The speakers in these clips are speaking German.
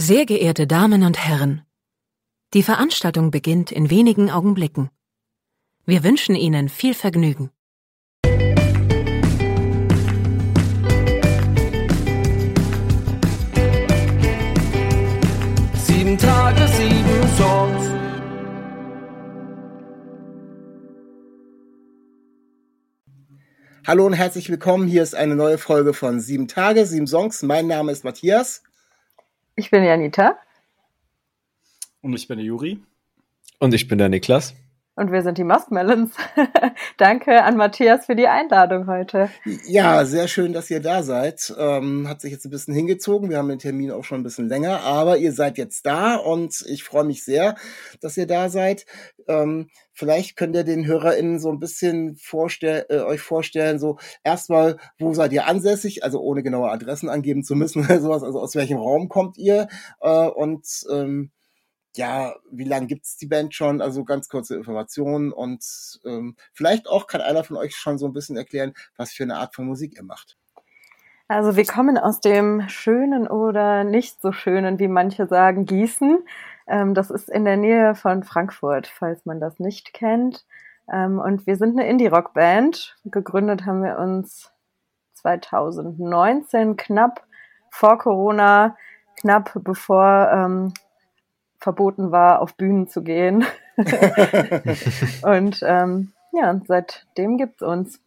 Sehr geehrte Damen und Herren, die Veranstaltung beginnt in wenigen Augenblicken. Wir wünschen Ihnen viel Vergnügen. Sieben Tage, sieben Songs. Hallo und herzlich willkommen. Hier ist eine neue Folge von Sieben Tage, sieben Songs. Mein Name ist Matthias. Ich bin Janita. Und ich bin der Juri. Und ich bin der Niklas. Und wir sind die Muskmelons. Danke an Matthias für die Einladung heute. Ja, sehr schön, dass ihr da seid. Ähm, hat sich jetzt ein bisschen hingezogen. Wir haben den Termin auch schon ein bisschen länger, aber ihr seid jetzt da und ich freue mich sehr, dass ihr da seid. Ähm, vielleicht könnt ihr den HörerInnen so ein bisschen vorstell äh, euch vorstellen, so erstmal, wo seid ihr ansässig, also ohne genaue Adressen angeben zu müssen oder sowas, also aus welchem Raum kommt ihr äh, und ähm, ja, wie lange gibt's die Band schon? Also ganz kurze Informationen und ähm, vielleicht auch kann einer von euch schon so ein bisschen erklären, was für eine Art von Musik ihr macht. Also wir kommen aus dem schönen oder nicht so schönen, wie manche sagen, Gießen. Ähm, das ist in der Nähe von Frankfurt, falls man das nicht kennt. Ähm, und wir sind eine Indie-Rock-Band. Gegründet haben wir uns 2019, knapp vor Corona, knapp bevor ähm, verboten war, auf Bühnen zu gehen. und ähm, ja, seitdem gibt's uns.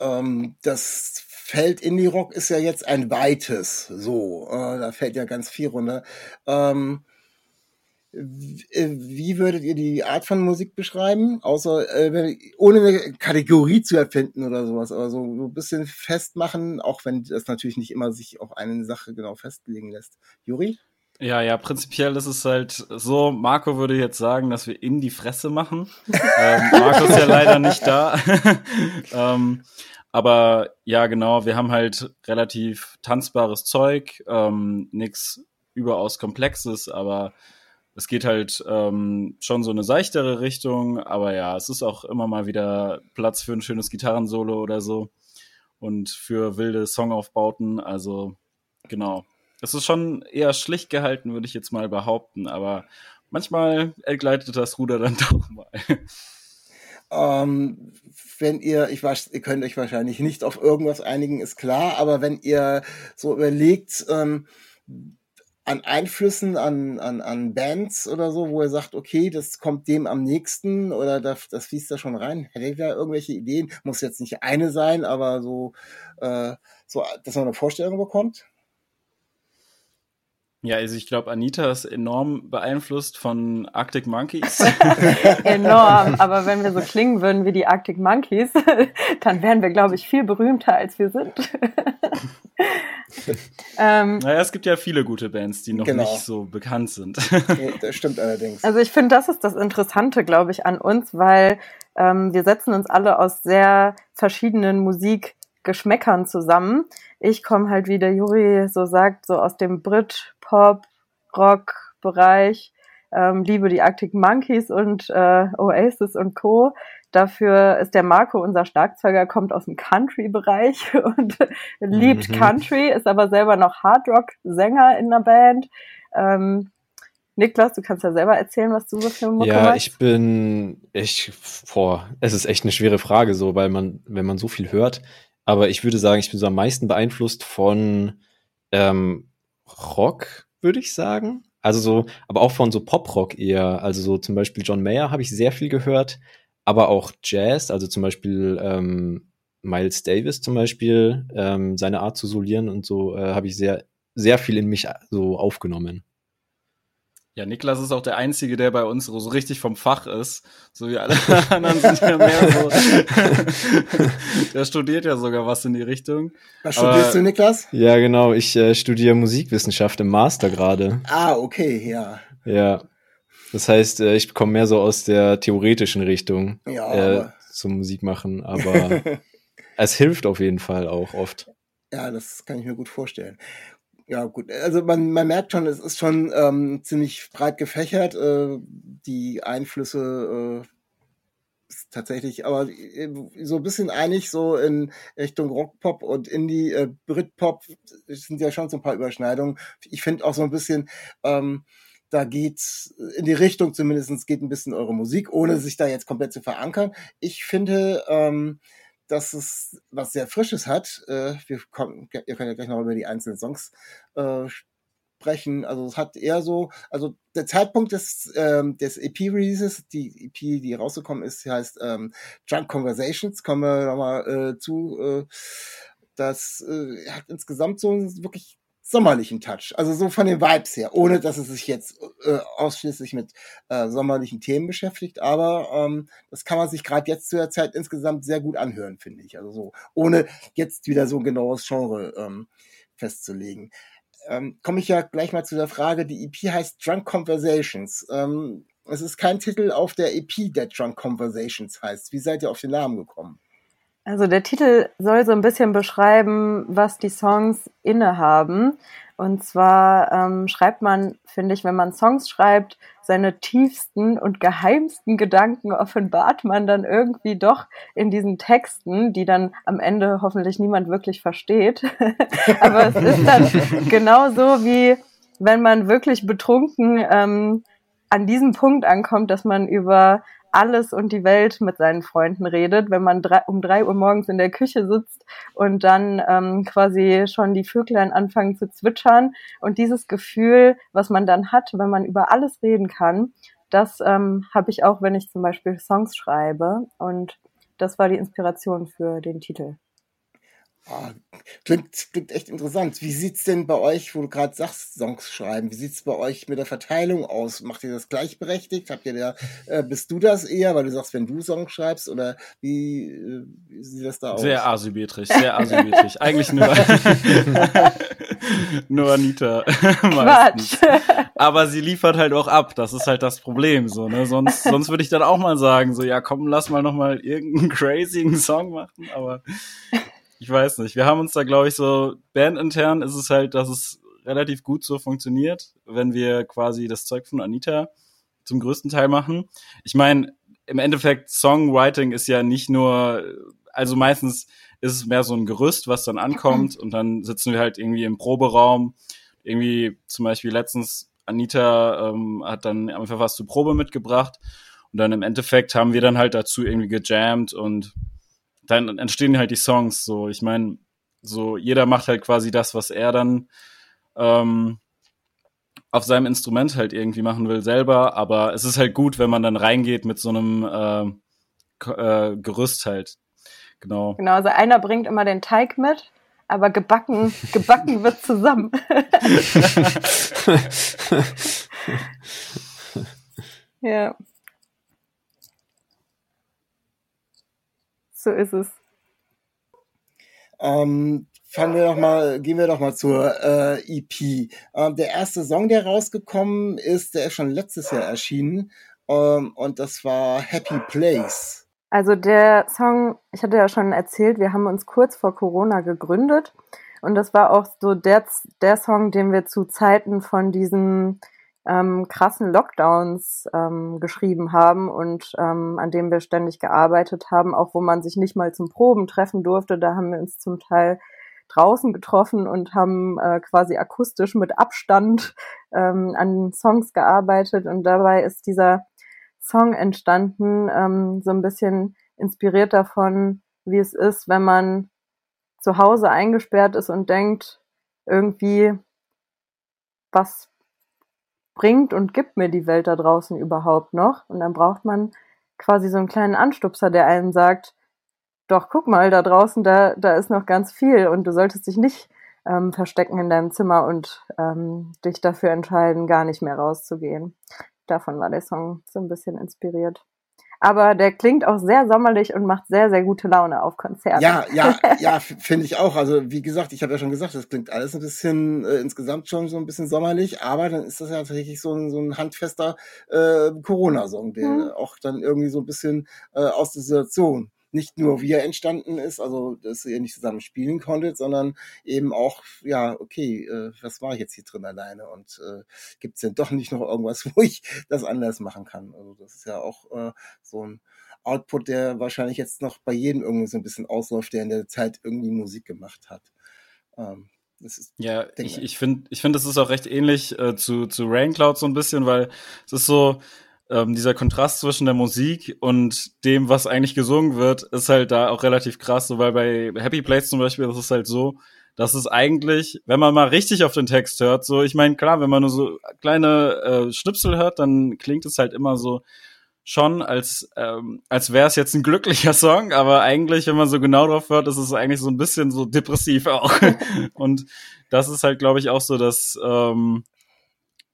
Ähm, das Feld Indie-Rock ist ja jetzt ein weites, so, äh, da fällt ja ganz viel runter. Ähm, wie würdet ihr die Art von Musik beschreiben? Außer äh, ohne eine Kategorie zu erfinden oder sowas, aber so, so ein bisschen festmachen, auch wenn das natürlich nicht immer sich auf eine Sache genau festlegen lässt. Juri? Ja, ja, prinzipiell ist es halt so, Marco würde jetzt sagen, dass wir in die Fresse machen. ähm, Marco ist ja leider nicht da. ähm, aber ja, genau, wir haben halt relativ tanzbares Zeug, ähm, nix überaus Komplexes, aber es geht halt ähm, schon so eine seichtere Richtung, aber ja, es ist auch immer mal wieder Platz für ein schönes Gitarrensolo oder so und für wilde Songaufbauten, also genau. Es ist schon eher schlicht gehalten, würde ich jetzt mal behaupten, aber manchmal entgleitet das Ruder dann doch mal. Ähm, wenn ihr, ich weiß, ihr könnt euch wahrscheinlich nicht auf irgendwas einigen, ist klar, aber wenn ihr so überlegt, ähm, an Einflüssen, an, an, an Bands oder so, wo ihr sagt, okay, das kommt dem am nächsten oder das, das fließt da schon rein. Hättet ihr da irgendwelche Ideen? Muss jetzt nicht eine sein, aber so, äh, so dass man eine Vorstellung bekommt? Ja, also ich glaube, Anita ist enorm beeinflusst von Arctic Monkeys. enorm, aber wenn wir so klingen würden wie die Arctic Monkeys, dann wären wir, glaube ich, viel berühmter, als wir sind. ähm, naja, es gibt ja viele gute Bands, die noch genau. nicht so bekannt sind. das stimmt allerdings. Also ich finde, das ist das Interessante, glaube ich, an uns, weil ähm, wir setzen uns alle aus sehr verschiedenen Musikgeschmäckern zusammen. Ich komme halt, wie der Juri so sagt, so aus dem Brit, Pop, Rock Bereich. Ähm, liebe die Arctic Monkeys und äh, Oasis und Co. Dafür ist der Marco, unser Schlagzeuger, kommt aus dem Country-Bereich und liebt mhm. Country, ist aber selber noch Hardrock-Sänger in der Band. Ähm, Niklas, du kannst ja selber erzählen, was du so für Mucke Ja, ich bin, ich, boah, es ist echt eine schwere Frage so, weil man, wenn man so viel hört, aber ich würde sagen, ich bin so am meisten beeinflusst von ähm, Rock, würde ich sagen. Also so, aber auch von so Pop-Rock eher. Also so zum Beispiel John Mayer habe ich sehr viel gehört, aber auch Jazz, also zum Beispiel ähm, Miles Davis zum Beispiel, ähm, seine Art zu solieren und so äh, habe ich sehr, sehr viel in mich so aufgenommen. Ja, Niklas ist auch der Einzige, der bei uns so richtig vom Fach ist. So wie alle anderen sind ja mehr so. der studiert ja sogar was in die Richtung. Was studierst Aber, du, Niklas? Ja, genau. Ich äh, studiere Musikwissenschaft im Master gerade. Ah, okay, ja. Ja. Das heißt, äh, ich komme mehr so aus der theoretischen Richtung ja, äh, zum Musikmachen. Aber es hilft auf jeden Fall auch oft. Ja, das kann ich mir gut vorstellen. Ja, gut. Also man, man merkt schon, es ist schon ähm, ziemlich breit gefächert. Äh, die Einflüsse äh, tatsächlich, aber äh, so ein bisschen einig, so in Richtung Rockpop und Indie, äh, Britpop sind ja schon so ein paar Überschneidungen. Ich finde auch so ein bisschen, ähm, da geht in die Richtung zumindestens geht ein bisschen eure Musik, ohne sich da jetzt komplett zu verankern. Ich finde, ähm, dass es was sehr Frisches hat. Äh, wir kommen, ihr könnt ja gleich noch über die einzelnen Songs äh, sprechen. Also es hat eher so, also der Zeitpunkt des, ähm, des EP-Releases, die EP, die rausgekommen ist, heißt ähm, Drunk Conversations, kommen wir nochmal äh, zu. Äh, das äh, hat insgesamt so wirklich sommerlichen Touch. Also so von den Vibes her, ohne dass es sich jetzt äh, ausschließlich mit äh, sommerlichen Themen beschäftigt. Aber ähm, das kann man sich gerade jetzt zu der Zeit insgesamt sehr gut anhören, finde ich. Also so, ohne jetzt wieder so ein genaues Genre ähm, festzulegen ähm, komme ich ja gleich mal zu der Frage, die EP heißt Drunk Conversations. Ähm, es ist kein Titel auf der EP, der Drunk Conversations heißt. Wie seid ihr auf den Namen gekommen? Also der Titel soll so ein bisschen beschreiben, was die Songs innehaben. Und zwar ähm, schreibt man, finde ich, wenn man Songs schreibt, seine tiefsten und geheimsten Gedanken offenbart man dann irgendwie doch in diesen Texten, die dann am Ende hoffentlich niemand wirklich versteht. Aber es ist dann genauso wie wenn man wirklich betrunken ähm, an diesem Punkt ankommt, dass man über alles und die Welt mit seinen Freunden redet, wenn man drei, um drei Uhr morgens in der Küche sitzt und dann ähm, quasi schon die Vöglein anfangen zu zwitschern. Und dieses Gefühl, was man dann hat, wenn man über alles reden kann, das ähm, habe ich auch, wenn ich zum Beispiel Songs schreibe. Und das war die Inspiration für den Titel. Oh, klingt, klingt echt interessant. Wie sieht's denn bei euch, wo du gerade sagst, Songs schreiben, wie sieht's bei euch mit der Verteilung aus? Macht ihr das gleichberechtigt? Habt ihr da, äh, bist du das eher, weil du sagst, wenn du Songs schreibst, oder wie, äh, wie sieht das da aus? Sehr asymmetrisch, sehr asymmetrisch. Eigentlich nur, nur Anita. Quatsch. Aber sie liefert halt auch ab. Das ist halt das Problem, so, ne? Sonst, sonst würde ich dann auch mal sagen, so, ja, komm, lass mal noch mal irgendeinen crazy Song machen, aber ich weiß nicht. Wir haben uns da, glaube ich, so bandintern ist es halt, dass es relativ gut so funktioniert, wenn wir quasi das Zeug von Anita zum größten Teil machen. Ich meine, im Endeffekt Songwriting ist ja nicht nur, also meistens ist es mehr so ein Gerüst, was dann ankommt und dann sitzen wir halt irgendwie im Proberaum. Irgendwie zum Beispiel letztens Anita ähm, hat dann einfach was zur Probe mitgebracht und dann im Endeffekt haben wir dann halt dazu irgendwie gejammt und dann entstehen halt die Songs so. Ich meine, so jeder macht halt quasi das, was er dann ähm, auf seinem Instrument halt irgendwie machen will selber, aber es ist halt gut, wenn man dann reingeht mit so einem äh, äh, Gerüst halt. Genau. Genau, also einer bringt immer den Teig mit, aber gebacken, gebacken wird zusammen. ja. So ist es. Ähm, fangen wir doch mal, gehen wir doch mal zur äh, EP. Ähm, der erste Song, der rausgekommen ist, der ist schon letztes Jahr erschienen. Ähm, und das war Happy Place. Also der Song, ich hatte ja schon erzählt, wir haben uns kurz vor Corona gegründet. Und das war auch so der, der Song, den wir zu Zeiten von diesem ähm, krassen Lockdowns ähm, geschrieben haben und ähm, an dem wir ständig gearbeitet haben, auch wo man sich nicht mal zum Proben treffen durfte. Da haben wir uns zum Teil draußen getroffen und haben äh, quasi akustisch mit Abstand ähm, an Songs gearbeitet. Und dabei ist dieser Song entstanden, ähm, so ein bisschen inspiriert davon, wie es ist, wenn man zu Hause eingesperrt ist und denkt, irgendwie, was bringt und gibt mir die Welt da draußen überhaupt noch? Und dann braucht man quasi so einen kleinen Anstupser, der einem sagt, doch, guck mal, da draußen, da, da ist noch ganz viel und du solltest dich nicht ähm, verstecken in deinem Zimmer und ähm, dich dafür entscheiden, gar nicht mehr rauszugehen. Davon war der Song so ein bisschen inspiriert aber der klingt auch sehr sommerlich und macht sehr, sehr gute Laune auf Konzerten. Ja, ja, ja, finde ich auch. Also wie gesagt, ich habe ja schon gesagt, das klingt alles ein bisschen äh, insgesamt schon so ein bisschen sommerlich, aber dann ist das ja tatsächlich so ein, so ein handfester äh, Corona-Song, der mhm. auch dann irgendwie so ein bisschen äh, aus der Situation nicht nur wie er entstanden ist, also dass ihr nicht zusammen spielen konntet, sondern eben auch, ja, okay, äh, was war ich jetzt hier drin alleine und äh, gibt es denn doch nicht noch irgendwas, wo ich das anders machen kann? Also das ist ja auch äh, so ein Output, der wahrscheinlich jetzt noch bei jedem irgendwie so ein bisschen ausläuft, der in der Zeit irgendwie Musik gemacht hat. Ähm, ist, ja, ich, ich finde, ich finde, es ist auch recht ähnlich äh, zu, zu Raincloud so ein bisschen, weil es ist so, ähm, dieser Kontrast zwischen der Musik und dem, was eigentlich gesungen wird, ist halt da auch relativ krass, so, weil bei Happy Place zum Beispiel, das ist halt so, dass es eigentlich, wenn man mal richtig auf den Text hört, so, ich meine, klar, wenn man nur so kleine äh, Schnipsel hört, dann klingt es halt immer so schon, als, ähm, als wäre es jetzt ein glücklicher Song, aber eigentlich, wenn man so genau drauf hört, ist es eigentlich so ein bisschen so depressiv auch. Und das ist halt, glaube ich, auch so, dass ähm,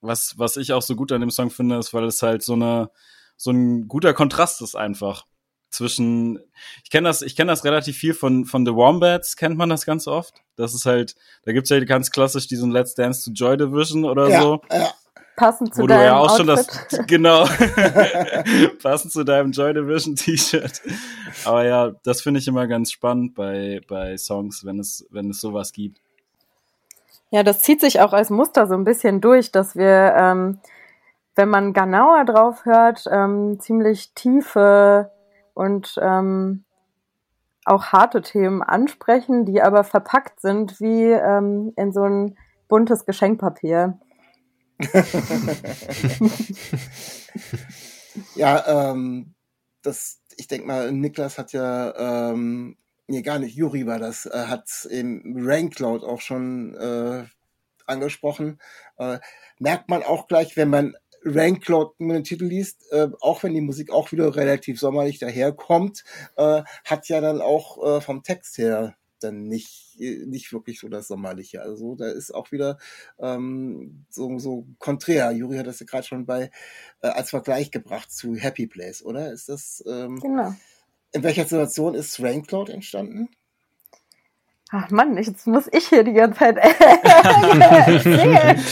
was, was ich auch so gut an dem Song finde, ist, weil es halt so eine, so ein guter Kontrast ist einfach zwischen, ich kenne das, ich kenne das relativ viel von, von The Wombats, kennt man das ganz oft. Das ist halt, da gibt's ja ganz klassisch diesen Let's Dance to Joy Division oder ja, so. Ja. Passend zu wo deinem du ja auch Outfit. schon das, genau, passend zu deinem Joy Division T-Shirt. Aber ja, das finde ich immer ganz spannend bei, bei Songs, wenn es, wenn es sowas gibt. Ja, das zieht sich auch als Muster so ein bisschen durch, dass wir, ähm, wenn man genauer drauf hört, ähm, ziemlich tiefe und ähm, auch harte Themen ansprechen, die aber verpackt sind wie ähm, in so ein buntes Geschenkpapier. ja, ähm, das, ich denke mal, Niklas hat ja, ähm, nee, gar nicht, Juri war das, äh, hat im Raincloud auch schon äh, angesprochen. Äh, merkt man auch gleich, wenn man Raincloud nur den Titel liest, äh, auch wenn die Musik auch wieder relativ sommerlich daherkommt, äh, hat ja dann auch äh, vom Text her dann nicht, nicht wirklich so das Sommerliche. Also da ist auch wieder ähm, so, so konträr. Juri hat das ja gerade schon bei äh, als Vergleich gebracht zu Happy Place, oder? Ist das ähm, Genau. In welcher Situation ist Raincloud entstanden? Ach Mann, jetzt muss ich hier die ganze Zeit erzählen.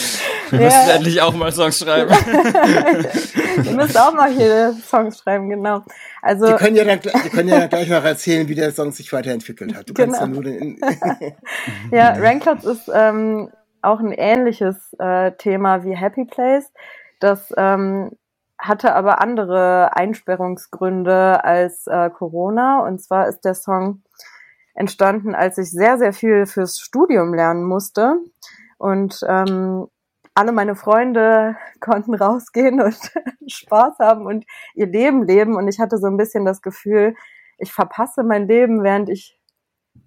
Wir Ja. müssen endlich auch mal Songs schreiben. Ihr müsst auch mal hier Songs schreiben, genau. Also Die können ja dann, die können ja dann gleich noch erzählen, wie der Song sich weiterentwickelt hat. Du kannst Genau. ja nur den, Ja, Ranklots ist ähm, auch ein ähnliches äh, Thema wie Happy Place. Das ähm, hatte aber andere Einsperrungsgründe als äh, Corona. Und zwar ist der Song entstanden, als ich sehr, sehr viel fürs Studium lernen musste. Und ähm, alle meine Freunde konnten rausgehen und Spaß haben und ihr Leben leben. Und ich hatte so ein bisschen das Gefühl, ich verpasse mein Leben, während ich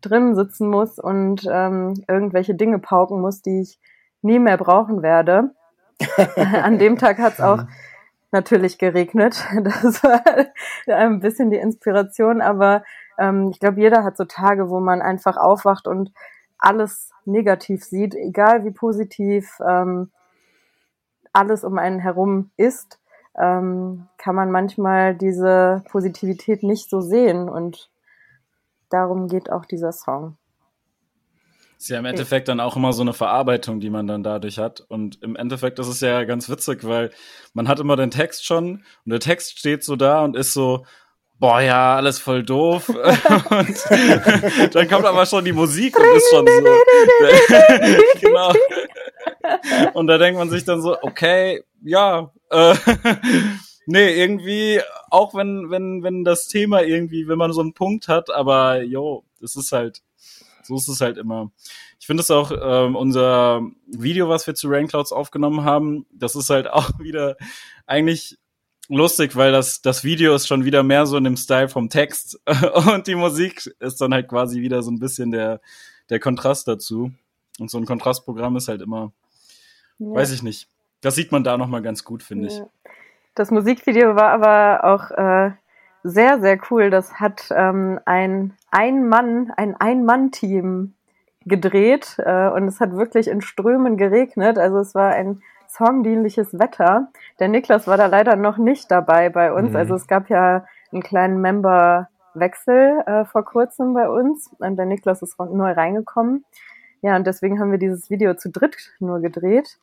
drin sitzen muss und ähm, irgendwelche Dinge pauken muss, die ich nie mehr brauchen werde. An dem Tag hat es auch natürlich geregnet. Das war ein bisschen die Inspiration, aber ähm, ich glaube, jeder hat so Tage, wo man einfach aufwacht und alles negativ sieht, egal wie positiv ähm, alles um einen herum ist, ähm, kann man manchmal diese Positivität nicht so sehen und darum geht auch dieser Song. Ist ja im Endeffekt dann auch immer so eine Verarbeitung, die man dann dadurch hat. Und im Endeffekt ist es ja ganz witzig, weil man hat immer den Text schon und der Text steht so da und ist so, boah, ja, alles voll doof. und dann kommt aber schon die Musik und ist schon so. genau. Und da denkt man sich dann so, okay, ja, äh, nee, irgendwie, auch wenn, wenn, wenn das Thema irgendwie, wenn man so einen Punkt hat, aber jo, das ist halt, so ist es halt immer. Ich finde es auch, ähm, unser Video, was wir zu Rainclouds aufgenommen haben, das ist halt auch wieder eigentlich lustig, weil das, das Video ist schon wieder mehr so in dem Style vom Text und die Musik ist dann halt quasi wieder so ein bisschen der, der Kontrast dazu. Und so ein Kontrastprogramm ist halt immer, Ja. weiß ich nicht. Das sieht man da nochmal ganz gut, finde ich. Ja. Das Musikvideo war aber auch äh, sehr, sehr cool. Das hat ähm, ein Ein-Mann, ein Ein-Mann-Team gedreht äh, und es hat wirklich in Strömen geregnet. Also es war ein songdienliches Wetter. Der Niklas war da leider noch nicht dabei bei uns. Mhm. Also es gab ja einen kleinen Memberwechsel äh, vor kurzem bei uns und der Niklas ist neu reingekommen. Ja, und deswegen haben wir dieses Video zu dritt nur gedreht.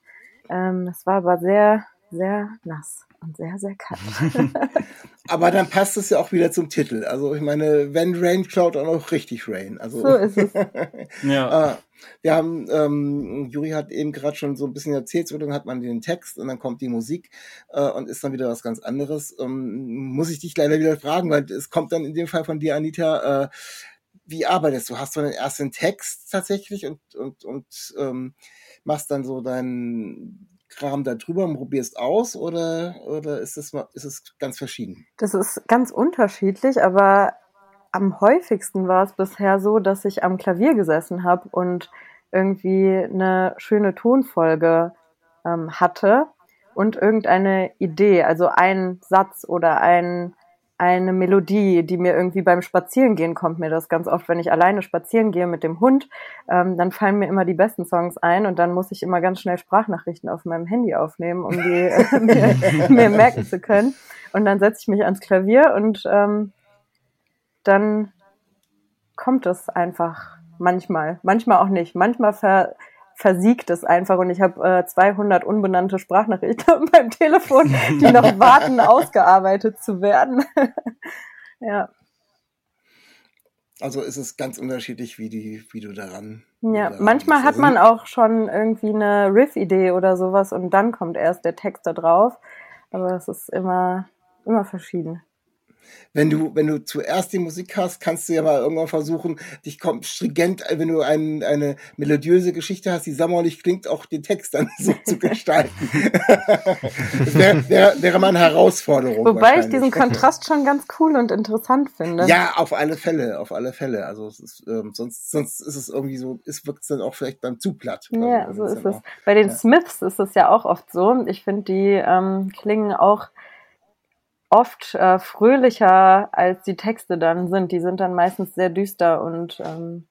Ähm, es war aber sehr, sehr nass und sehr, sehr kalt. Aber dann passt es ja auch wieder zum Titel. Also ich meine, wenn Rain schaut, auch noch richtig Rain. Also, so ist es. Ja. Äh, wir haben, ähm, Juri hat eben gerade schon so ein bisschen erzählt, so dann hat man den Text und dann kommt die Musik äh, und ist dann wieder was ganz anderes. Ähm, muss ich dich leider wieder fragen, weil es kommt dann in dem Fall von dir, Anita, äh, wie arbeitest du? Hast du dann erst den Text tatsächlich und, und, und ähm, machst dann so deinen Kram da drüber und probierst aus oder, oder ist es ist es ganz verschieden? Das ist ganz unterschiedlich, aber am häufigsten war es bisher so, dass ich am Klavier gesessen habe und irgendwie eine schöne Tonfolge ähm, hatte und irgendeine Idee, also ein Satz oder ein eine Melodie, die mir irgendwie beim Spazierengehen kommt mir das ganz oft, wenn ich alleine spazieren gehe mit dem Hund, ähm, dann fallen mir immer die besten Songs ein und dann muss ich immer ganz schnell Sprachnachrichten auf meinem Handy aufnehmen, um die mir, mir, merken zu können. Und dann setze ich mich ans Klavier und ähm, dann kommt es einfach manchmal, manchmal auch nicht. Manchmal ver versiegt es einfach und ich habe äh, 200 unbenannte Sprachnachrichten beim Telefon, die noch warten, ausgearbeitet zu werden. ja. Also ist es ganz unterschiedlich, wie, die, wie du daran. Ja, daran manchmal hat man auch schon irgendwie eine Riff-Idee oder sowas und dann kommt erst der Text da drauf. Aber es ist immer, immer verschieden wenn du, wenn du zuerst die Musik hast, kannst du ja mal irgendwann versuchen, dich kommt stringent, wenn du ein, eine melodiöse Geschichte hast, die sommerlich klingt, auch den Text dann so zu gestalten. das wäre wär, wäre mal eine Herausforderung. Wobei ich diesen Kontrast schon ganz cool und interessant finde. Ja, auf alle Fälle, auf alle Fälle. Also ist, ähm, sonst, sonst ist es irgendwie so, es wirkt dann auch vielleicht dann zu platt. Ja, also, so ist es. Auch, Bei den ja. Smiths ist es ja auch oft so. Ich finde, die ähm, klingen auch oft äh, fröhlicher, als die Texte dann sind. Die sind dann meistens sehr düster und ähm,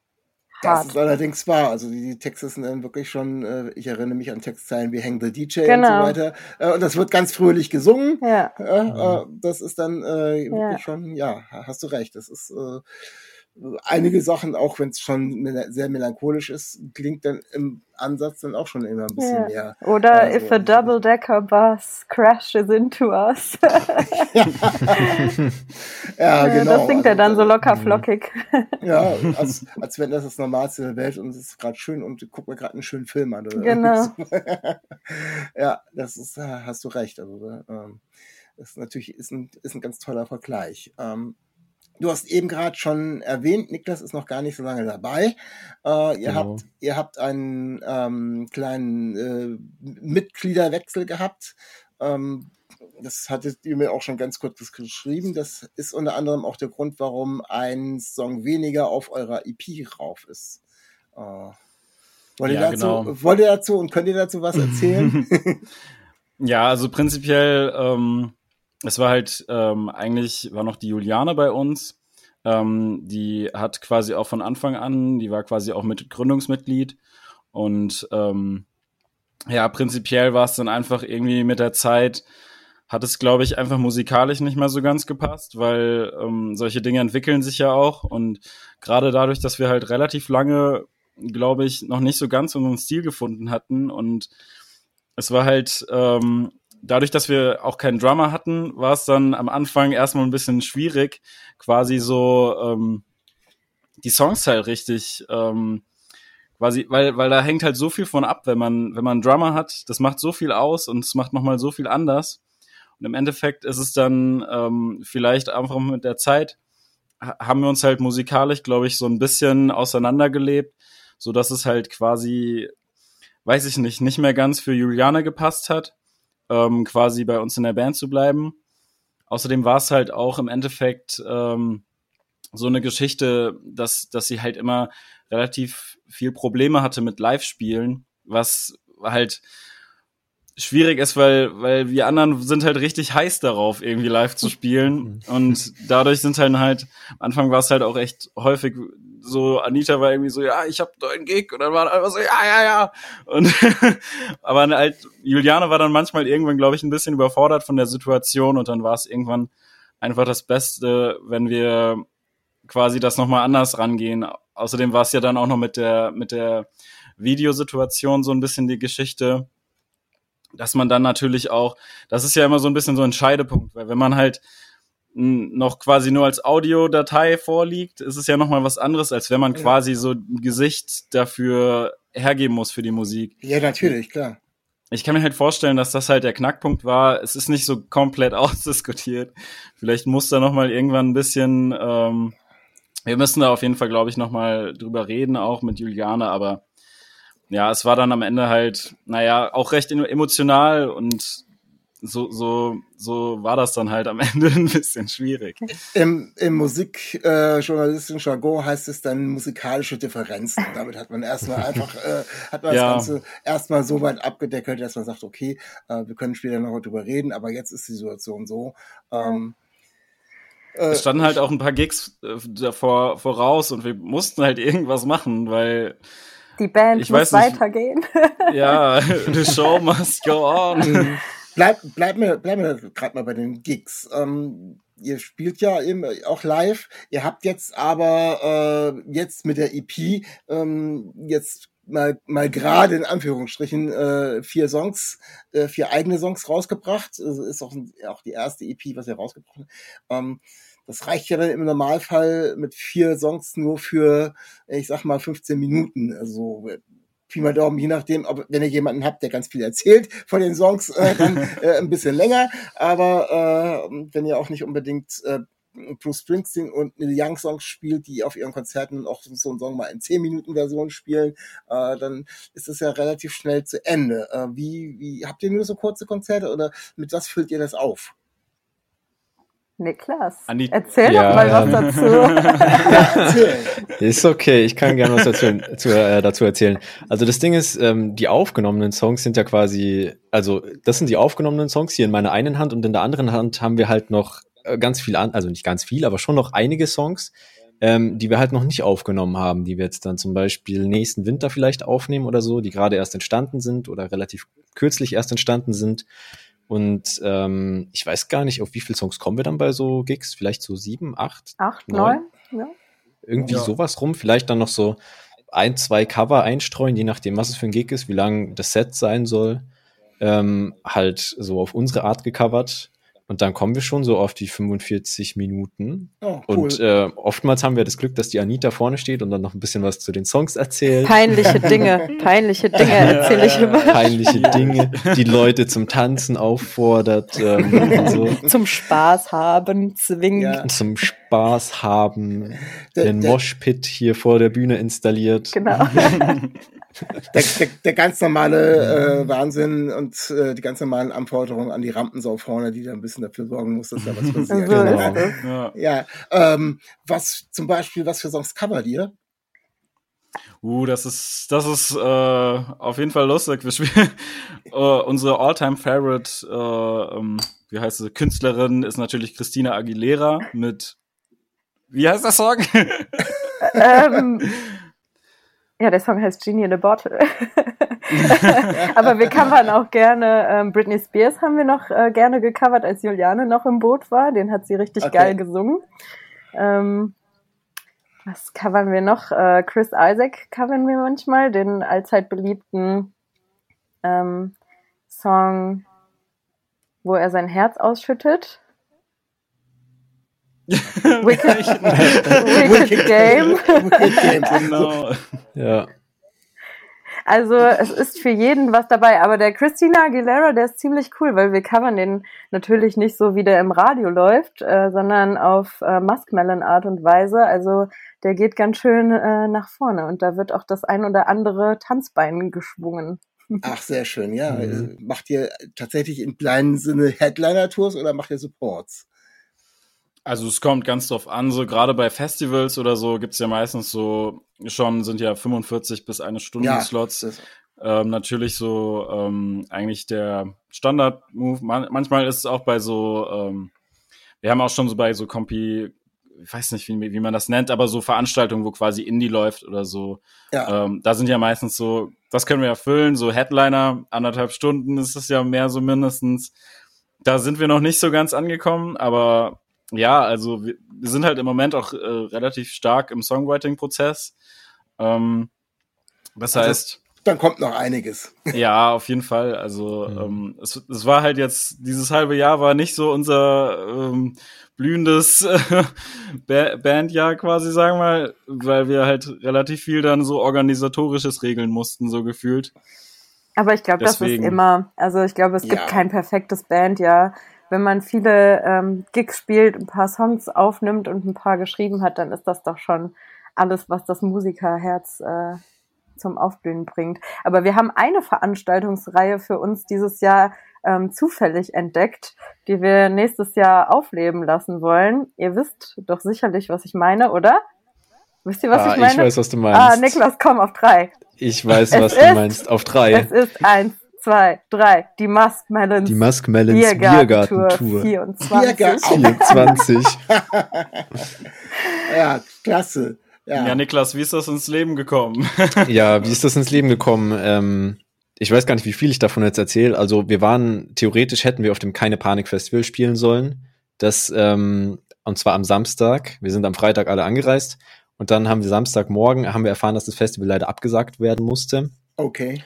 hart. Das ist allerdings wahr. Also die, die Texte sind dann wirklich schon, äh, ich erinnere mich an Textzeilen wie Hang the DJ genau. und so genau. weiter. Äh, und das wird ganz fröhlich gesungen. Ja. Äh, das ist dann äh, wirklich ja. schon, ja, hast du recht. Das ist äh, einige Sachen, auch wenn es schon sehr melancholisch ist, klingt dann im Ansatz dann auch schon immer ein bisschen ja. mehr. Oder also, if a double-decker bus crashes into us. ja, genau. Das singt er dann so locker flockig. ja, als, als wenn das das Normalste der Welt und es ist gerade schön und guck mir gerade einen schönen Film an. Oder genau. ja, das ist, hast du recht. Also, ähm, das ist natürlich ist ein, ist ein ganz toller Vergleich. Ähm, Du hast eben gerade schon erwähnt, Niklas ist noch gar nicht so lange dabei. Äh, ihr, genau. habt, ihr habt einen ähm, kleinen äh, Mitgliederwechsel gehabt. Ähm, das hattet ihr mir auch schon ganz kurz geschrieben. Das ist unter anderem auch der Grund, warum ein Song weniger auf eurer EP rauf ist. Äh, wollt, ihr ja, dazu, genau. wollt ihr dazu und könnt ihr dazu was erzählen? ja, also prinzipiell ähm, es war halt ähm, eigentlich war noch die Juliane bei uns. Ähm, die hat quasi auch von Anfang an, die war quasi auch mit Gründungsmitglied. Und ähm, ja, prinzipiell war es dann einfach irgendwie mit der Zeit hat es, glaube ich, einfach musikalisch nicht mehr so ganz gepasst, weil ähm, solche Dinge entwickeln sich ja auch. Und gerade dadurch, dass wir halt relativ lange, glaube ich, noch nicht so ganz unseren Stil gefunden hatten. Und es war halt ähm, dadurch, dass wir auch keinen Drummer hatten, war es dann am Anfang erstmal ein bisschen schwierig, quasi so ähm, die Songs halt richtig ähm, quasi, weil, weil da hängt halt so viel von ab, wenn man, wenn man einen Drummer hat, das macht so viel aus und es macht nochmal so viel anders. Und im Endeffekt ist es dann ähm, vielleicht einfach mit der Zeit, haben wir uns halt musikalisch, glaube ich, so ein bisschen auseinandergelebt, so dass es halt quasi, weiß ich nicht, nicht mehr ganz für Juliane gepasst hat ähm, quasi bei uns in der Band zu bleiben. Außerdem war es halt auch im Endeffekt ähm, so eine Geschichte, dass, dass sie halt immer relativ viel Probleme hatte mit Live-Spielen, was halt schwierig ist, weil, weil wir anderen sind halt richtig heiß darauf, irgendwie live zu spielen. Und dadurch sind halt halt, am Anfang war es halt auch echt häufig so, Anita war irgendwie so, ja, ich hab da einen Gig. Und dann war einfach so, ja, ja, ja. Und aber halt, Juliane war dann manchmal irgendwann, glaube ich, ein bisschen überfordert von der Situation und dann war es irgendwann einfach das Beste, wenn wir quasi das nochmal anders rangehen. Außerdem war es ja dann auch noch mit der, mit der Videosituation so ein bisschen die Geschichte dass man dann natürlich auch, das ist ja immer so ein bisschen so ein Scheidepunkt, weil wenn man halt noch quasi nur als Audiodatei vorliegt, ist es ja nochmal was anderes, als wenn man ja. quasi so ein Gesicht dafür hergeben muss für die Musik. Ja, natürlich, klar. Ich kann mir halt vorstellen, dass das halt der Knackpunkt war. Es ist nicht so komplett ausdiskutiert. Vielleicht muss da nochmal irgendwann ein bisschen, ähm, wir müssen da auf jeden Fall, glaube ich, nochmal drüber reden, auch mit Juliane, aber ja, es war dann am Ende halt, naja, auch recht emotional und so, so, so war das dann halt am Ende ein bisschen schwierig. Im, im musikjournalistischen äh, Jargon heißt es dann musikalische Differenzen. Damit hat man erstmal einfach, äh, hat man ja. das Ganze erstmal so weit abgedeckelt, dass man sagt, okay, äh, wir können später noch drüber reden, aber jetzt ist die Situation so. Ähm, äh, es standen halt auch ein paar Gigs äh, davor voraus und wir mussten halt irgendwas machen, weil die Band ich muss weitergehen. ja, the show must go on. Mhm. Bleib, bleib mir, bleib mir gerade mal bei den Gigs. Ähm, ihr spielt ja eben auch live. Ihr habt jetzt aber äh, jetzt mit der EP ähm, jetzt mal mal gerade in Anführungsstrichen äh, vier Songs, äh, vier eigene Songs rausgebracht. Das ist auch, auch die erste EP, was ihr rausgebracht habt. Ähm, das reicht ja dann im Normalfall mit vier Songs nur für, ich sag mal, 15 Minuten. Also Pi mal Daumen, je nachdem, ob, wenn ihr jemanden habt, der ganz viel erzählt von den Songs, äh, dann äh, ein bisschen länger. Aber äh, wenn ihr auch nicht unbedingt äh, Bruce Springsteen und Neil Young Songs spielt, die auf ihren Konzerten auch so einen Song mal in 10 Minuten Version spielen, äh, dann ist es ja relativ schnell zu Ende. Äh, wie, wie habt ihr nur so kurze Konzerte oder mit was füllt ihr das auf? Niklas, Andi erzähl ja, doch mal was dazu. ist okay, ich kann gerne was dazu, zu, äh, dazu erzählen. Also das Ding ist, ähm, die aufgenommenen Songs sind ja quasi, also das sind die aufgenommenen Songs hier in meiner einen Hand und in der anderen Hand haben wir halt noch äh, ganz viel an, also nicht ganz viel, aber schon noch einige Songs, ähm, die wir halt noch nicht aufgenommen haben, die wir jetzt dann zum Beispiel nächsten Winter vielleicht aufnehmen oder so, die gerade erst entstanden sind oder relativ kürzlich erst entstanden sind. Und ähm, ich weiß gar nicht, auf wie viele Songs kommen wir dann bei so Gigs? Vielleicht so sieben, acht? Acht, neun, neun ja. Irgendwie ja. sowas rum. Vielleicht dann noch so ein, zwei Cover einstreuen, je nachdem, was es für ein Gig ist, wie lang das Set sein soll. Ähm, halt so auf unsere Art gecovert. Und dann kommen wir schon so auf die 45 Minuten. Oh, cool. Und äh, oftmals haben wir das Glück, dass die Anita vorne steht und dann noch ein bisschen was zu den Songs erzählt. Peinliche Dinge, peinliche Dinge erzähle ich immer. Peinliche Dinge, die Leute zum Tanzen auffordert. Ähm, so. Zum Spaß haben, zwingen. Ja. Zum Spaß haben. Den Moshpit hier vor der Bühne installiert. Genau. der, der, der ganz normale äh, Wahnsinn und äh, die ganz normalen Anforderungen an die Rampensau vorne, die da ein bisschen dafür sorgen muss, dass da was passiert. genau. Ja, ja ähm, was zum Beispiel, was für Songs covert ihr? Uh, das ist, das ist äh, auf jeden Fall lustig. Wir spielen äh, unsere Alltime favorite äh, ähm, wie heißt sie, Künstlerin ist natürlich Christina Aguilera mit, wie heißt der Song? ähm, ja, der Song heißt Genie in a Bottle. Aber wir covern auch gerne, ähm, Britney Spears haben wir noch äh, gerne gecovert, als Juliane noch im Boot war. Den hat sie richtig okay. geil gesungen. Ähm, was covern wir noch? Äh, Chris Isaac covern wir manchmal, den allzeit beliebten ähm, Song, wo er sein Herz ausschüttet. Wicked, Wicked Game. Wicked Game, genau. Ja. Also es ist für jeden was dabei, aber der Christina Aguilera, der ist ziemlich cool, weil wir covern den natürlich nicht so, wie der im Radio läuft, äh, sondern auf äh, Muskmelon Art und Weise. Also der geht ganz schön äh, nach vorne und da wird auch das ein oder andere Tanzbein geschwungen. Ach, sehr schön, ja. Mhm. Macht ihr tatsächlich im kleinen Sinne Headliner-Tours oder macht ihr Supports? Also es kommt ganz drauf an, so gerade bei Festivals oder so gibt's ja meistens so schon, sind ja 45 bis eine Stunde ja, Slots. Ähm, natürlich so ähm, eigentlich der Standard-Move. Man manchmal ist es auch bei so, ähm, wir haben auch schon so bei so Compi, ich weiß nicht, wie, wie man das nennt, aber so Veranstaltungen, wo quasi Indie läuft oder so. Ja. Ähm, da sind ja meistens so, das können wir erfüllen, so Headliner, anderthalb Stunden ist es ja mehr so mindestens. Da sind wir noch nicht so ganz angekommen, aber ja, also wir, wir sind halt im Moment auch äh, relativ stark im Songwriting-Prozess. Ähm, das also, heißt. dann kommt noch einiges. Ja, auf jeden Fall. Also mhm. ähm, es, es war halt jetzt, dieses halbe Jahr war nicht so unser ähm, blühendes äh, Bandjahr quasi, sagen wir mal, weil wir halt relativ viel dann so organisatorisches regeln mussten, so gefühlt. Aber ich glaube, das ist immer, also ich glaube, es gibt ja. kein perfektes Bandjahr. Wenn man viele ähm, Gigs spielt, ein paar Songs aufnimmt und ein paar geschrieben hat, dann ist das doch schon alles, was das Musikerherz äh, zum Aufblühen bringt. Aber wir haben eine Veranstaltungsreihe für uns dieses Jahr ähm, zufällig entdeckt, die wir nächstes Jahr aufleben lassen wollen. Ihr wisst doch sicherlich, was ich meine, oder? Wisst ihr, was ah, ich meine? Ich weiß, was du meinst. Ah, Niklas, komm auf drei. Ich weiß, es was ist, du meinst. Auf drei. Es ist eins, zwei, drei. Die Musk Melons. Die Musk Melons Biergartentour. Biergarten 24. 24. ja, klasse. Ja. ja, Niklas, wie ist das ins Leben gekommen? ja, wie ist das ins Leben gekommen? Ähm, ich weiß gar nicht, wie viel ich davon jetzt erzähle. Also wir waren, theoretisch hätten wir auf dem Keine Panik Festival spielen sollen. Das, ähm, und zwar am Samstag. Wir sind am Freitag alle angereist. Und dann haben wir Samstagmorgen, haben wir erfahren, dass das Festival leider abgesagt werden musste. Okay.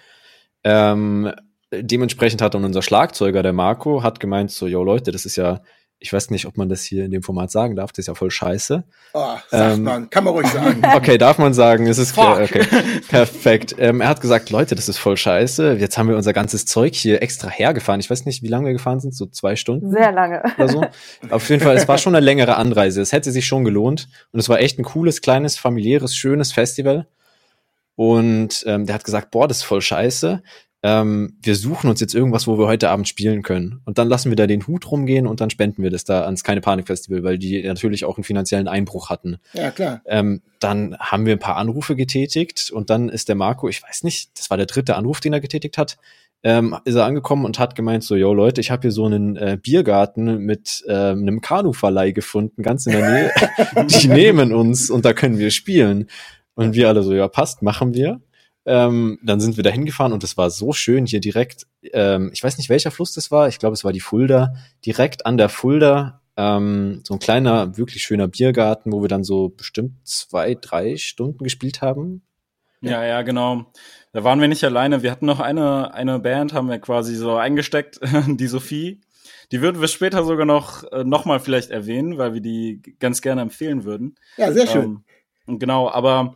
Ähm, dementsprechend hat dann unser Schlagzeuger, der Marco, hat gemeint so, yo Leute, das ist ja ich weiß nicht, ob man das hier in dem Format sagen darf, das ist ja voll scheiße. Oh, sagt ähm, man, kann man ruhig sagen. Okay, darf man sagen, es ist Fuck. okay, perfekt. Ähm, er hat gesagt, Leute, das ist voll scheiße. Jetzt haben wir unser ganzes Zeug hier extra hergefahren. Ich weiß nicht, wie lange wir gefahren sind, so zwei Stunden. Sehr lange. Oder so. Auf jeden Fall, es war schon eine längere Anreise. Es hätte sich schon gelohnt. Und es war echt ein cooles, kleines, familiäres, schönes Festival. Und ähm, der hat gesagt, boah, das ist voll scheiße ähm, wir suchen uns jetzt irgendwas, wo wir heute Abend spielen können. Und dann lassen wir da den Hut rumgehen und dann spenden wir das da ans Keine Panik Festival, weil die natürlich auch einen finanziellen Einbruch hatten. Ja, klar. Ähm, dann haben wir ein paar Anrufe getätigt und dann ist der Marco, ich weiß nicht, das war der dritte Anruf, den er getätigt hat, ähm, ist er angekommen und hat gemeint so, yo Leute, ich habe hier so einen äh, Biergarten mit äh, einem Kanuverleih gefunden, ganz in der Nähe. die nehmen uns und da können wir spielen. Und wir alle so, ja, passt, machen wir. Ähm, dann sind wir da hingefahren und es war so schön hier direkt, ähm, ich weiß nicht welcher Fluss das war, ich glaube es war die Fulda, direkt an der Fulda, ähm, so ein kleiner, wirklich schöner Biergarten, wo wir dann so bestimmt zwei, drei Stunden gespielt haben. Ja, ja, genau. Da waren wir nicht alleine. Wir hatten noch eine, eine Band, haben wir quasi so eingesteckt, die Sophie. Die würden wir später sogar noch, äh, noch mal vielleicht erwähnen, weil wir die ganz gerne empfehlen würden. Ja, sehr schön. Ähm, genau, aber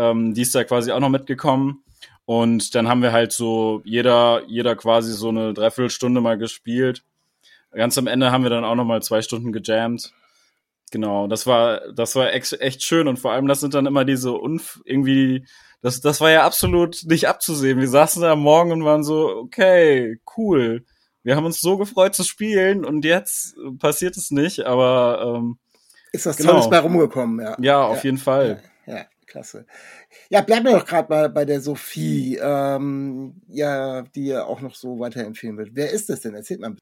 ähm, die ist da quasi auch noch mitgekommen. Und dann haben wir halt so jeder, jeder quasi so eine Dreiviertelstunde mal gespielt. Ganz am Ende haben wir dann auch noch mal zwei Stunden gejammt. Genau, das war, das war echt schön und vor allem, das sind dann immer diese Unf irgendwie, das, das war ja absolut nicht abzusehen. Wir saßen da am Morgen und waren so, okay, cool. Wir haben uns so gefreut zu spielen und jetzt passiert es nicht, aber ähm, ist was genau. Tolles bei rumgekommen, ja. Ja, auf ja. jeden Fall. Ja, ja klasse. Ja, bleiben wir doch gerade mal bei der Sophie, ähm, ja, die ihr auch noch so weiterempfehlen wird. Wer ist das denn? Erzählt mal.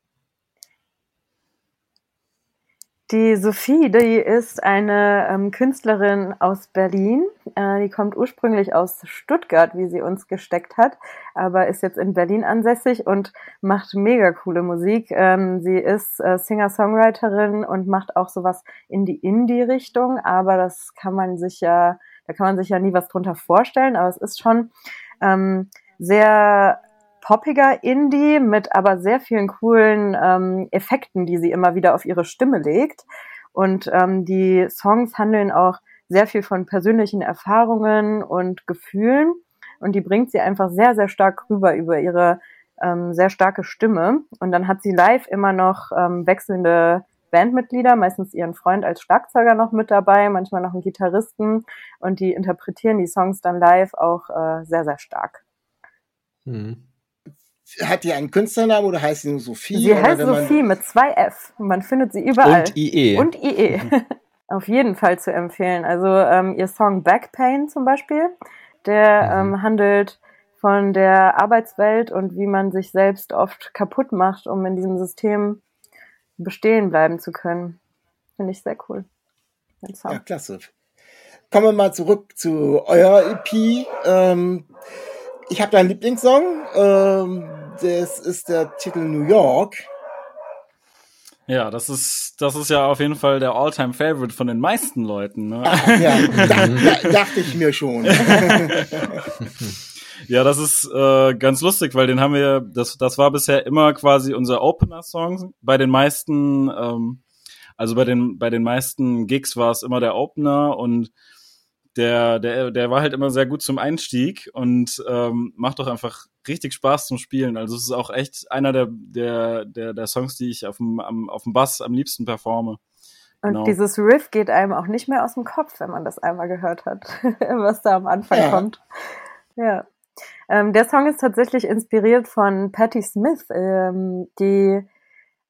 Die Sophie, die ist eine ähm, Künstlerin aus Berlin. Äh, die kommt ursprünglich aus Stuttgart, wie sie uns gesteckt hat, aber ist jetzt in Berlin ansässig und macht mega coole Musik. Ähm, sie ist äh, Singer-Songwriterin und macht auch sowas in die Indie-Richtung, aber das kann man sich ja da kann man sich ja nie was drunter vorstellen, aber es ist schon ähm, sehr poppiger Indie mit aber sehr vielen coolen ähm, Effekten, die sie immer wieder auf ihre Stimme legt. Und ähm, die Songs handeln auch sehr viel von persönlichen Erfahrungen und Gefühlen. Und die bringt sie einfach sehr, sehr stark rüber über ihre ähm, sehr starke Stimme. Und dann hat sie live immer noch ähm, wechselnde Bandmitglieder, meistens ihren Freund als Schlagzeuger noch mit dabei, manchmal noch einen Gitarristen und die interpretieren die Songs dann live auch äh, sehr, sehr stark. Mhm. Hat die einen Künstlernamen oder heißt sie nur Sophie? Sie heißt Sophie mit zwei F. Man findet sie überall. Und IE. Und IE. Mhm. Auf jeden Fall zu empfehlen. Also ähm, ihr Song Backpain zum Beispiel, der mhm. ähm, handelt von der Arbeitswelt und wie man sich selbst oft kaputt macht, um in diesem System bestehen bleiben zu können. Finde ich sehr cool. Ja, klasse. Kommen wir mal zurück zu eurer EP. Ähm, ich habe da einen Lieblingssong. Ähm, das ist der Titel New York. Ja, das ist, das ist ja auf jeden Fall der Alltime favorite von den meisten Leuten. Ne? Ach, ja, da, da, dachte ich mir schon. Ja, das ist äh, ganz lustig, weil den haben wir, das, das war bisher immer quasi unser Opener-Song. Bei den meisten, ähm, also bei den, bei den meisten Gigs war es immer der Opener und der, der, der war halt immer sehr gut zum Einstieg und ähm, macht doch einfach richtig Spaß zum Spielen. Also es ist auch echt einer der, der, der, der Songs, die ich auf dem, am, auf dem Bass am liebsten performe. Und Genau. dieses Riff geht einem auch nicht mehr aus dem Kopf, wenn man das einmal gehört hat, was da am Anfang Ja. kommt. Ja. Ähm, der Song ist tatsächlich inspiriert von Patti Smith, ähm, die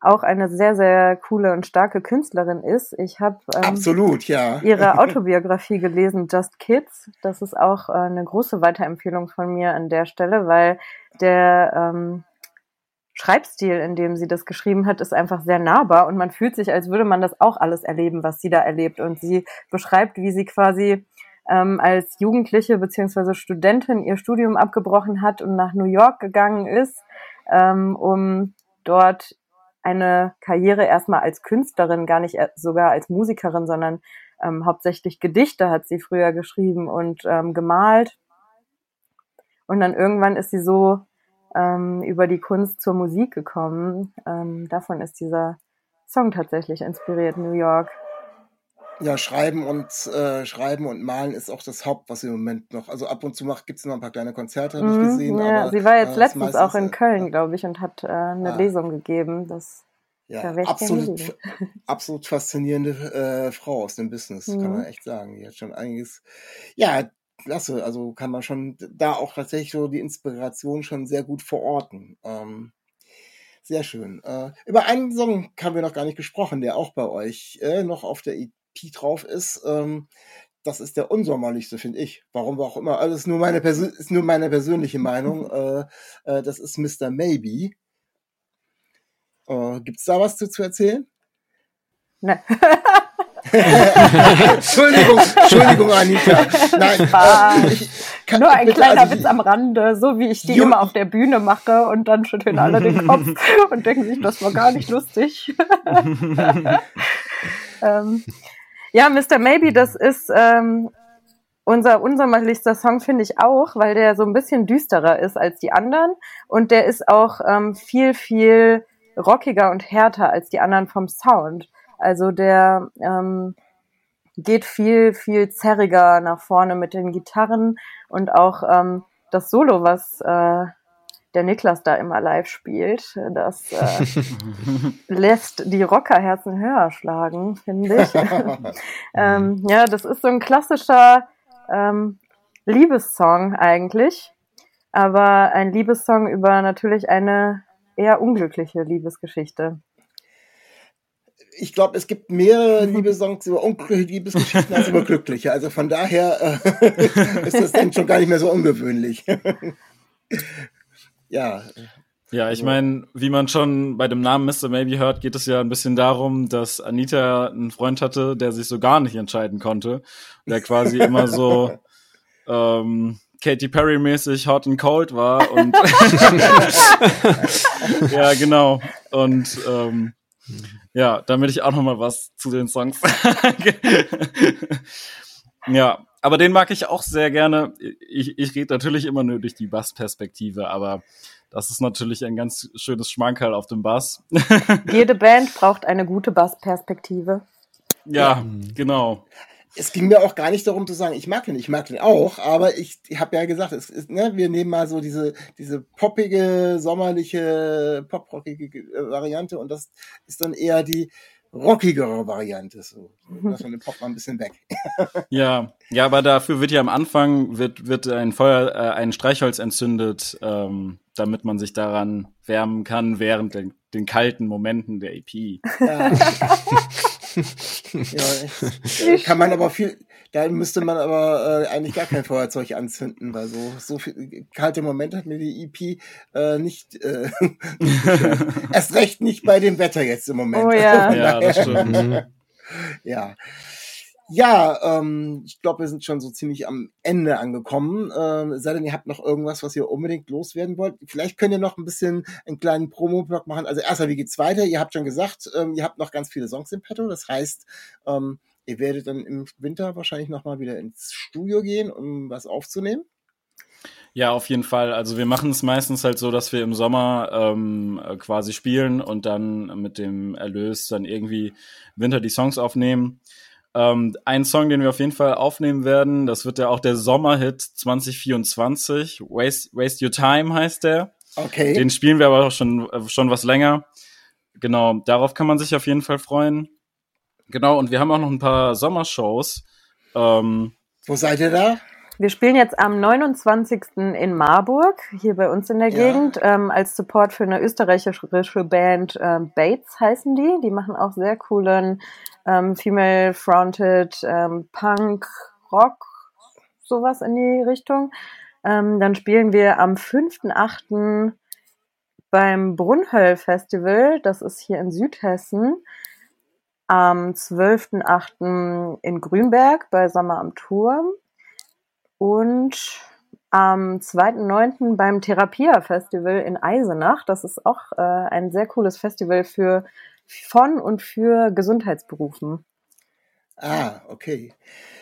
auch eine sehr, sehr coole und starke Künstlerin ist. Ich habe ähm, Absolut, ja. ihre Autobiografie gelesen, Just Kids. Das ist auch äh, eine große Weiterempfehlung von mir an der Stelle, weil der ähm, Schreibstil, in dem sie das geschrieben hat, ist einfach sehr nahbar und man fühlt sich, als würde man das auch alles erleben, was sie da erlebt. Und sie beschreibt, wie sie quasi ähm, als Jugendliche beziehungsweise Studentin ihr Studium abgebrochen hat und nach New York gegangen ist, ähm, um dort eine Karriere erstmal als Künstlerin, gar nicht äh, sogar als Musikerin, sondern ähm, hauptsächlich Gedichte hat sie früher geschrieben und ähm, gemalt. Und dann irgendwann ist sie so ähm, über die Kunst zur Musik gekommen. Ähm, davon ist dieser Song tatsächlich inspiriert, New York. Ja, Schreiben und äh, Schreiben und Malen ist auch das Haupt, was im Moment noch. Also ab und zu macht gibt's noch ein paar kleine Konzerte, habe ich Mhm, gesehen. ja, aber, sie war jetzt äh, letztens auch in äh, Köln, glaube ich, und hat äh, eine Ah. Lesung gegeben. Das Ja, Da absolut, absolut faszinierende äh, Frau aus dem Business, kann Mhm. man echt sagen. Die hat schon einiges. Ja, klasse. Also kann man schon da auch tatsächlich so die Inspiration schon sehr gut verorten. Ähm, sehr schön. Äh, über einen Song haben wir noch gar nicht gesprochen, der auch bei euch äh, noch auf der EP drauf ist. Ähm, das ist der unsommerlichste, finde ich. Warum auch immer. Also ist nur meine, Persö ist nur meine persönliche Meinung. äh, äh, das ist Mr. Maybe. Äh, gibt's da was zu, zu erzählen? ne. Entschuldigung, Entschuldigung, Anita. Nein, äh, ich kann Nur ein kleiner also, Witz am Rande, so wie ich die Ju- immer auf der Bühne mache und dann schütteln alle den Kopf und denken sich, das war gar nicht lustig. ähm, ja, Mr. Maybe, das ist ähm, unser unsommerlichster Song, finde ich auch, weil der so ein bisschen düsterer ist als die anderen und der ist auch ähm, viel, viel rockiger und härter als die anderen vom Sound. Also der ähm, geht viel, viel zerriger nach vorne mit den Gitarren und auch ähm, das Solo, was äh, der Niklas da immer live spielt, das äh, lässt die Rockerherzen höher schlagen, finde ich. ähm, ja, das ist so ein klassischer ähm, Liebessong eigentlich, aber ein Liebessong über natürlich eine eher unglückliche Liebesgeschichte. ich glaube, es gibt mehrere Liebessongs über unglückliche Liebesgeschichten als über glückliche. Also von daher äh, ist das dann schon gar nicht mehr so ungewöhnlich. Ja, Ja, ich meine, wie man schon bei dem Namen Mr. Maybe hört, geht es ja ein bisschen darum, dass Anita einen Freund hatte, der sich so gar nicht entscheiden konnte. Der quasi immer so ähm, Katy Perry mäßig hot and cold war und ja, genau. Und ähm, ja, damit ich auch noch mal was zu den Songs sage. ja, aber den mag ich auch sehr gerne. Ich, ich rede natürlich immer nur durch die Bassperspektive, aber das ist natürlich ein ganz schönes Schmankerl auf dem Bass. Jede Band braucht eine gute Bassperspektive. ja, genau. es ging mir auch gar nicht darum zu sagen, ich mag den, ich mag den auch, aber ich, ich habe ja gesagt, es ist, ne, wir nehmen mal so diese, diese poppige, sommerliche, poprockige äh, Variante und das ist dann eher die rockigere Variante. So. Lass von dem Pop mal ein bisschen weg. Ja, ja, aber dafür wird ja am Anfang wird wird ein Feuer, äh, ein Streichholz entzündet, ähm, damit man sich daran wärmen kann während den, den kalten Momenten der EP. Ja. ja, kann man aber viel, da müsste man aber äh, eigentlich gar kein Feuerzeug anzünden, weil so, so viel kalte Momente hat mir die EP äh, nicht, äh, nicht erst recht nicht bei dem Wetter jetzt im Moment. Oh ja. Ja, das stimmt. Mhm. Ja. Ja, ähm, ich glaube, wir sind schon so ziemlich am Ende angekommen. Ähm, sei denn, ihr habt noch irgendwas, was ihr unbedingt loswerden wollt. Vielleicht könnt ihr noch ein bisschen einen kleinen Promo-Blog machen. Also erstmal, wie geht's weiter? Ihr habt schon gesagt, ähm, ihr habt noch ganz viele Songs im Petto. Das heißt, ähm, ihr werdet dann im Winter wahrscheinlich nochmal wieder ins Studio gehen, um was aufzunehmen. Ja, auf jeden Fall. Also wir machen es meistens halt so, dass wir im Sommer ähm, quasi spielen und dann mit dem Erlös dann irgendwie Winter die Songs aufnehmen. Ähm, ein Song, den wir auf jeden Fall aufnehmen werden, das wird ja auch der Sommerhit 2024. Waste, Waste Your Time heißt der. Okay. Den spielen wir aber auch schon, äh, schon was länger. Genau, darauf kann man sich auf jeden Fall freuen. Genau, und wir haben auch noch ein paar Sommershows. Ähm, Wo seid ihr da? Wir spielen jetzt am 29. in Marburg, hier bei uns in der Ja. Gegend, ähm, als Support für eine österreichische Band ähm, Bates heißen die. Die machen auch sehr coolen ähm, Female-Fronted ähm, Punk, Rock, sowas in die Richtung. Ähm, dann spielen wir am 5.8. beim Brunhöll Festival, das ist hier in Südhessen. Am 12.8. in Grünberg bei Sommer am Turm. Und am 2.9. beim Therapia Festival in Eisenach. Das ist auch äh, ein sehr cooles Festival für von und für Gesundheitsberufen. Ah, okay.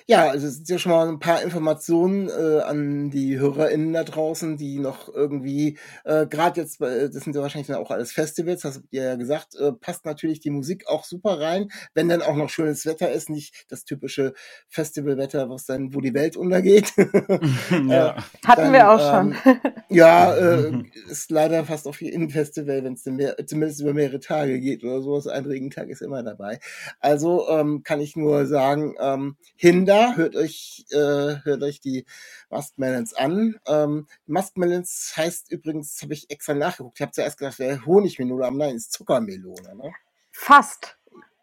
Ja, also es sind ja schon mal ein paar Informationen äh, an die HörerInnen da draußen, die noch irgendwie, äh, gerade jetzt, bei- das sind ja wahrscheinlich dann auch alles Festivals, das habt ihr ja gesagt, äh, passt natürlich die Musik auch super rein, wenn dann auch noch schönes Wetter ist, nicht das typische Festivalwetter, was dann, wo die Welt untergeht. ja. Hatten Dann, wir auch schon. ähm, Ja, äh, ist leider fast auf jedem Festival, wenn es zumindest über mehrere Tage geht oder sowas. Ein Regentag ist immer dabei. Also ähm, kann ich nur sagen, ähm, Hinder, hört euch, äh, hört euch die Muskmelons an. Ähm, Muskmelons heißt übrigens, habe ich extra nachgeguckt. Ich habe zuerst gedacht, wäre Honigmelone, aber nein, ist Zuckermelone. Ne? Fast.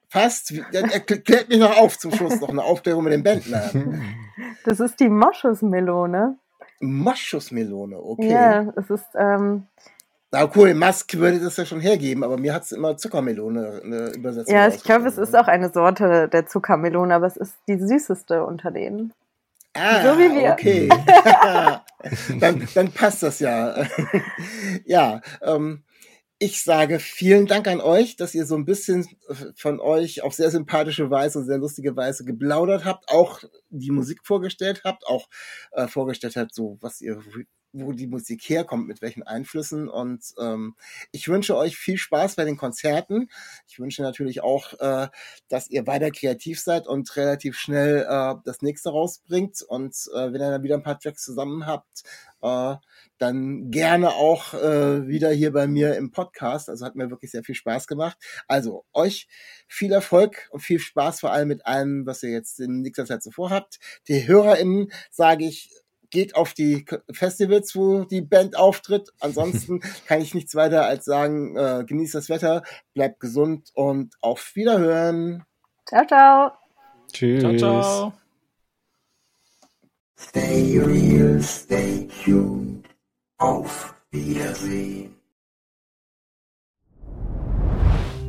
Fast. Dann erklärt mich noch auf zum Schluss noch eine Aufklärung mit dem Bandnamen. Das ist die Moschusmelone. Moschusmelone, okay. Ja, es ist, ähm, Na cool, Musk würde das ja schon hergeben, aber mir hat es immer Zuckermelone eine Übersetzung. ja, ich glaube, es ausgesprochen. ist auch eine Sorte der Zuckermelone, aber es ist die süßeste unter denen. Ah, so wie wir. Okay. dann, dann passt das ja. ja, ähm, ich sage vielen Dank an euch, dass ihr so ein bisschen von euch auf sehr sympathische Weise, sehr lustige Weise geplaudert habt, auch die Musik vorgestellt habt, auch äh, vorgestellt habt, so was ihr, wo die Musik herkommt, mit welchen Einflüssen. Und ähm, ich wünsche euch viel Spaß bei den Konzerten. Ich wünsche natürlich auch, äh, dass ihr weiter kreativ seid und relativ schnell äh, das nächste rausbringt. Und äh, wenn ihr dann wieder ein paar Tracks zusammen habt, äh, dann gerne auch äh, wieder hier bei mir im Podcast. Also hat mir wirklich sehr viel Spaß gemacht. Also euch viel Erfolg und viel Spaß vor allem mit allem, was ihr jetzt in nächster Zeit so vorhabt. Die HörerInnen sage ich, geht auf die Festivals, wo die Band auftritt. Ansonsten kann ich nichts weiter als sagen, äh, genießt das Wetter, bleibt gesund und auf Wiederhören. Ciao, ciao. Tschüss. Ciao, ciao. Stay real, stay tuned. Auf Wiedersehen.